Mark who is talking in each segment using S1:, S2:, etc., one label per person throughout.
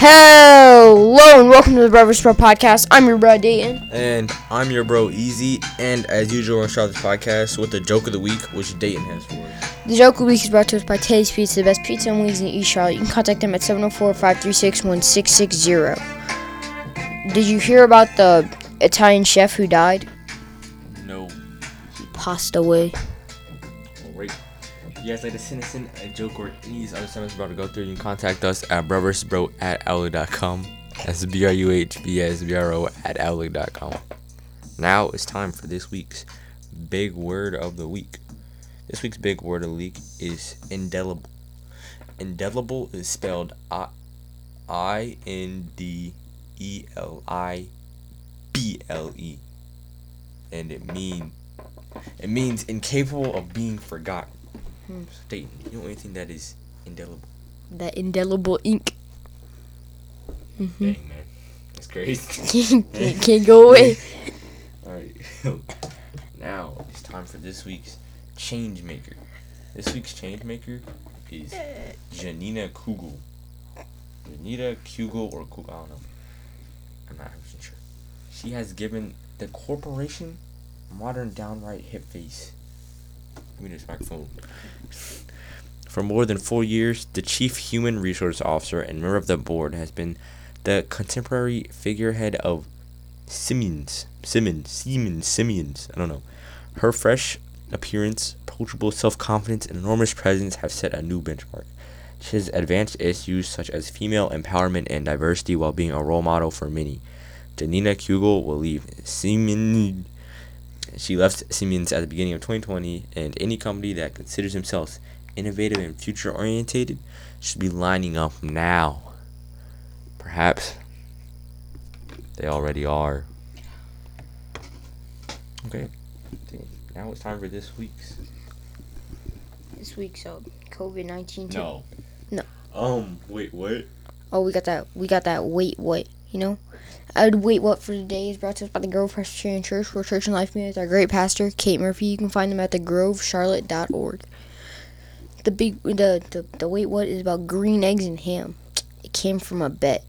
S1: Hello and welcome to the Brothers Pro Podcast. I'm your bro Dayton.
S2: And I'm your bro Easy, and as usual, I start this podcast with the joke of the week, which Dayton has for us.
S1: The joke of the week is brought to us by Teddy's Pizza, the best pizza and wings in East Charlotte. You can contact them at 704-536-1660. Did you hear about the Italian chef who died?
S2: No.
S1: He passed away.
S2: Wait. If you guys like us in a joke or any other segments we're about to go through, you can contact us at brothersbro at outlook.com. That's B R U H B S B R O at outlook.com. Now it's time for this week's big word of the week. This week's big word of the week is indelible. Indelible is spelled I I N D E L I B L E. And it mean it means incapable of being forgotten.
S1: Hmm.
S2: So you know anything that is indelible?
S1: That indelible ink.
S2: Dang man. That's crazy.
S1: can't, can't go away.
S2: Alright. now it's time for this week's change maker. This week's change maker is Janina Kugel. Janina Kugel or Kugel, I don't know. I'm not 100% sure. She has given the corporation modern downright hip face. Give me this microphone. For more than four years, the chief human resource officer and member of the board has been the contemporary figurehead of Siemens, Siemens, Siemens, Siemens. I don't know. Her fresh appearance, approachable self-confidence, and enormous presence have set a new benchmark. She has advanced issues such as female empowerment and diversity while being a role model for many. Janina Kugel will leave Siemens. She left Siemens at the beginning of 2020, and any company that considers themselves innovative and future-orientated should be lining up now. Perhaps they already are. Okay. Now it's time for this week's.
S1: This week's uh, COVID nineteen.
S2: No.
S1: No.
S2: Um. Wait. What?
S1: Oh, we got that. We got that. Wait, what? You know, I'd wait. What for today is brought to us by the Grove Presbyterian Church, where Church and Life meets our great pastor Kate Murphy. You can find them at thegrovecharlotte.org. The big the, the the wait what is about green eggs and ham. It came from a bet.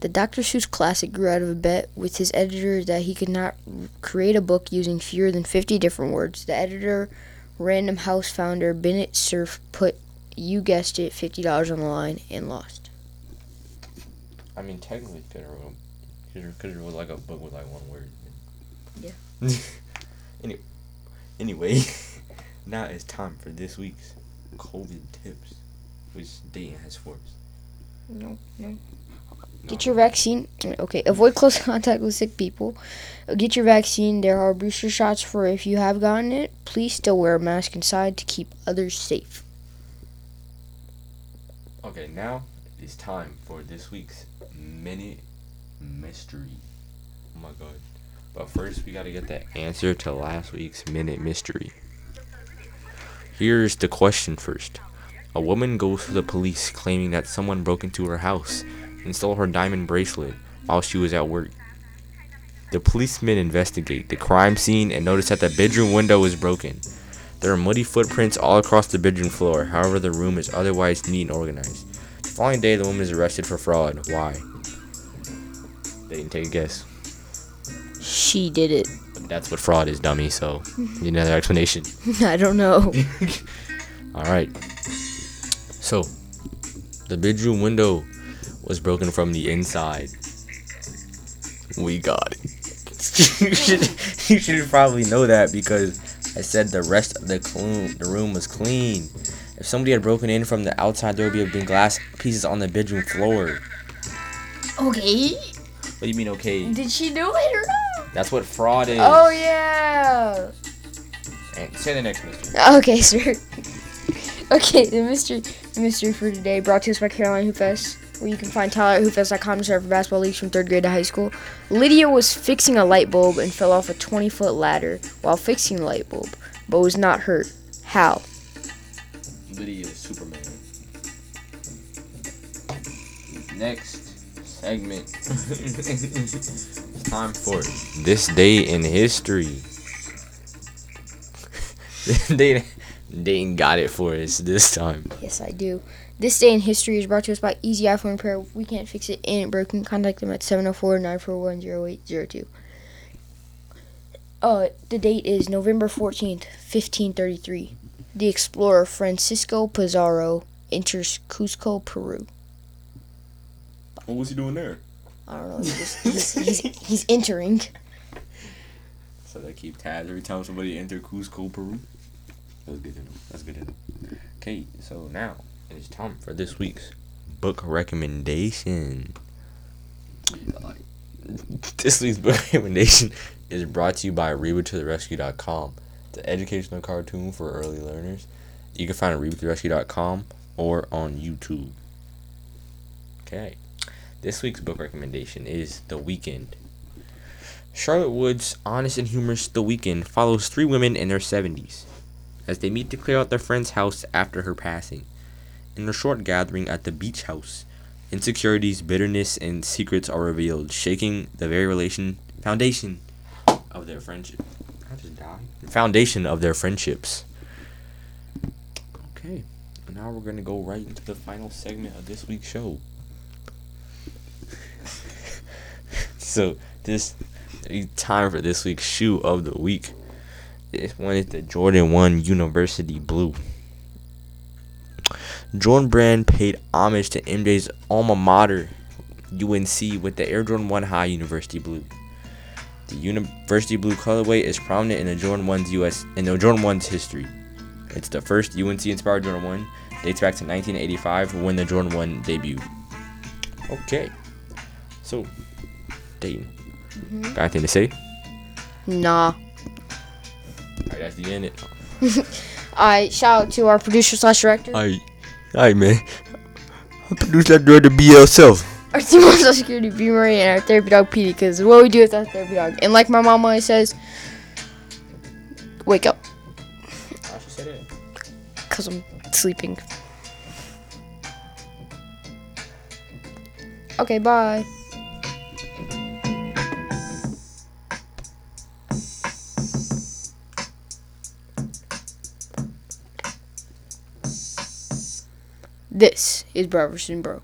S1: The Dr. Seuss classic grew out of a bet with his editor that he could not create a book using fewer than 50 different words. The editor, Random House founder Bennett Cerf, put, you guessed it, $50 on the line and lost.
S2: I mean, technically, could could it was like a book with like one word.
S1: Yeah.
S2: anyway, anyway, now it's time for this week's COVID tips, which Dayton has for us.
S1: No, no. Get your vaccine. Okay, avoid close contact with sick people. Get your vaccine. There are booster shots for if you have gotten it. Please still wear a mask inside to keep others safe.
S2: Okay, now it's time for this week's minute mystery. Oh my god. But first, we gotta get the answer to last week's minute mystery. Here's the question first. A woman goes to the police claiming that someone broke into her house and stole her diamond bracelet while she was at work. The policemen investigate the crime scene and notice that the bedroom window is broken. There are muddy footprints all across the bedroom floor, however, the room is otherwise neat and organized. The following day, the woman is arrested for fraud. Why? They didn't take a guess.
S1: She did it.
S2: But that's what fraud is, dummy, so need another explanation.
S1: I don't know.
S2: Alright. So, the bedroom window was broken from the inside. We got it. you, should, you should probably know that because I said the rest of the, clo- the room was clean. If somebody had broken in from the outside, there would have been glass pieces on the bedroom floor.
S1: Okay.
S2: What do you mean, okay?
S1: Did she do it or not?
S2: That's what fraud is.
S1: Oh, yeah.
S2: And say the next mystery.
S1: Okay, sir. Okay, the mystery, the mystery for today brought to us by Caroline Hoopfest, where you can find Tyler at hoopfest.com to serve for basketball leagues from third grade to high school. Lydia was fixing a light bulb and fell off a 20 foot ladder while fixing the light bulb, but was not hurt. How?
S2: Lydia is Superman. Next segment. Time for this day in history. this day, Dayton got it for us this time.
S1: Yes, I do. This day in history is brought to us by Easy iPhone Repair. We can't fix it and it broken, contact them at 704 941 0802. Uh, the date is November 14th, 1533. The explorer Francisco Pizarro enters Cusco, Peru.
S2: What was he doing there?
S1: I don't know. He's, just, he's, he's, he's entering.
S2: So they keep tabs every time somebody enter Cusco, Peru. That's good to know. That's good to know. Okay, so now it is time for this week's book recommendation. This week's book recommendation is brought to you by ReadWithToTheRescue.com. It's an educational cartoon for early learners. You can find it at ReadWithToTheRescue.com or on YouTube. Okay. This week's book recommendation is The Weekend. Charlotte Wood's honest and humorous The Weekend follows three women in their 70s as they meet to clear out their friend's house after her passing. In a short gathering at the beach house, insecurities, bitterness, and secrets are revealed, shaking the very relation foundation of their friendship. I just died. Foundation of their friendships. Okay, now we're gonna go right into the final segment of this week's show. So this time for this week's shoe of the week. This one is the Jordan 1 University Blue. Jordan Brand paid homage to MJ's alma mater, UNC, with the Air Jordan 1 High University Blue. The University Blue colorway is prominent in the Jordan 1's US in the Jordan 1's history. It's the first UNC inspired Jordan 1, dates back to 1985 when the Jordan 1 debuted. Okay. So, Dayton. Got anything to say?
S1: Nah.
S2: Alright, that's the end. It.
S1: I shout out to our producer slash director.
S2: Alright. Alright, man. I produced that door to be yourself.
S1: our team of social security B Marie and our therapy dog Petey because what we do is our therapy dog. And like my mom always says, wake up
S2: I should say that.
S1: because I'm sleeping. Okay, bye. This is Bro versus Bro.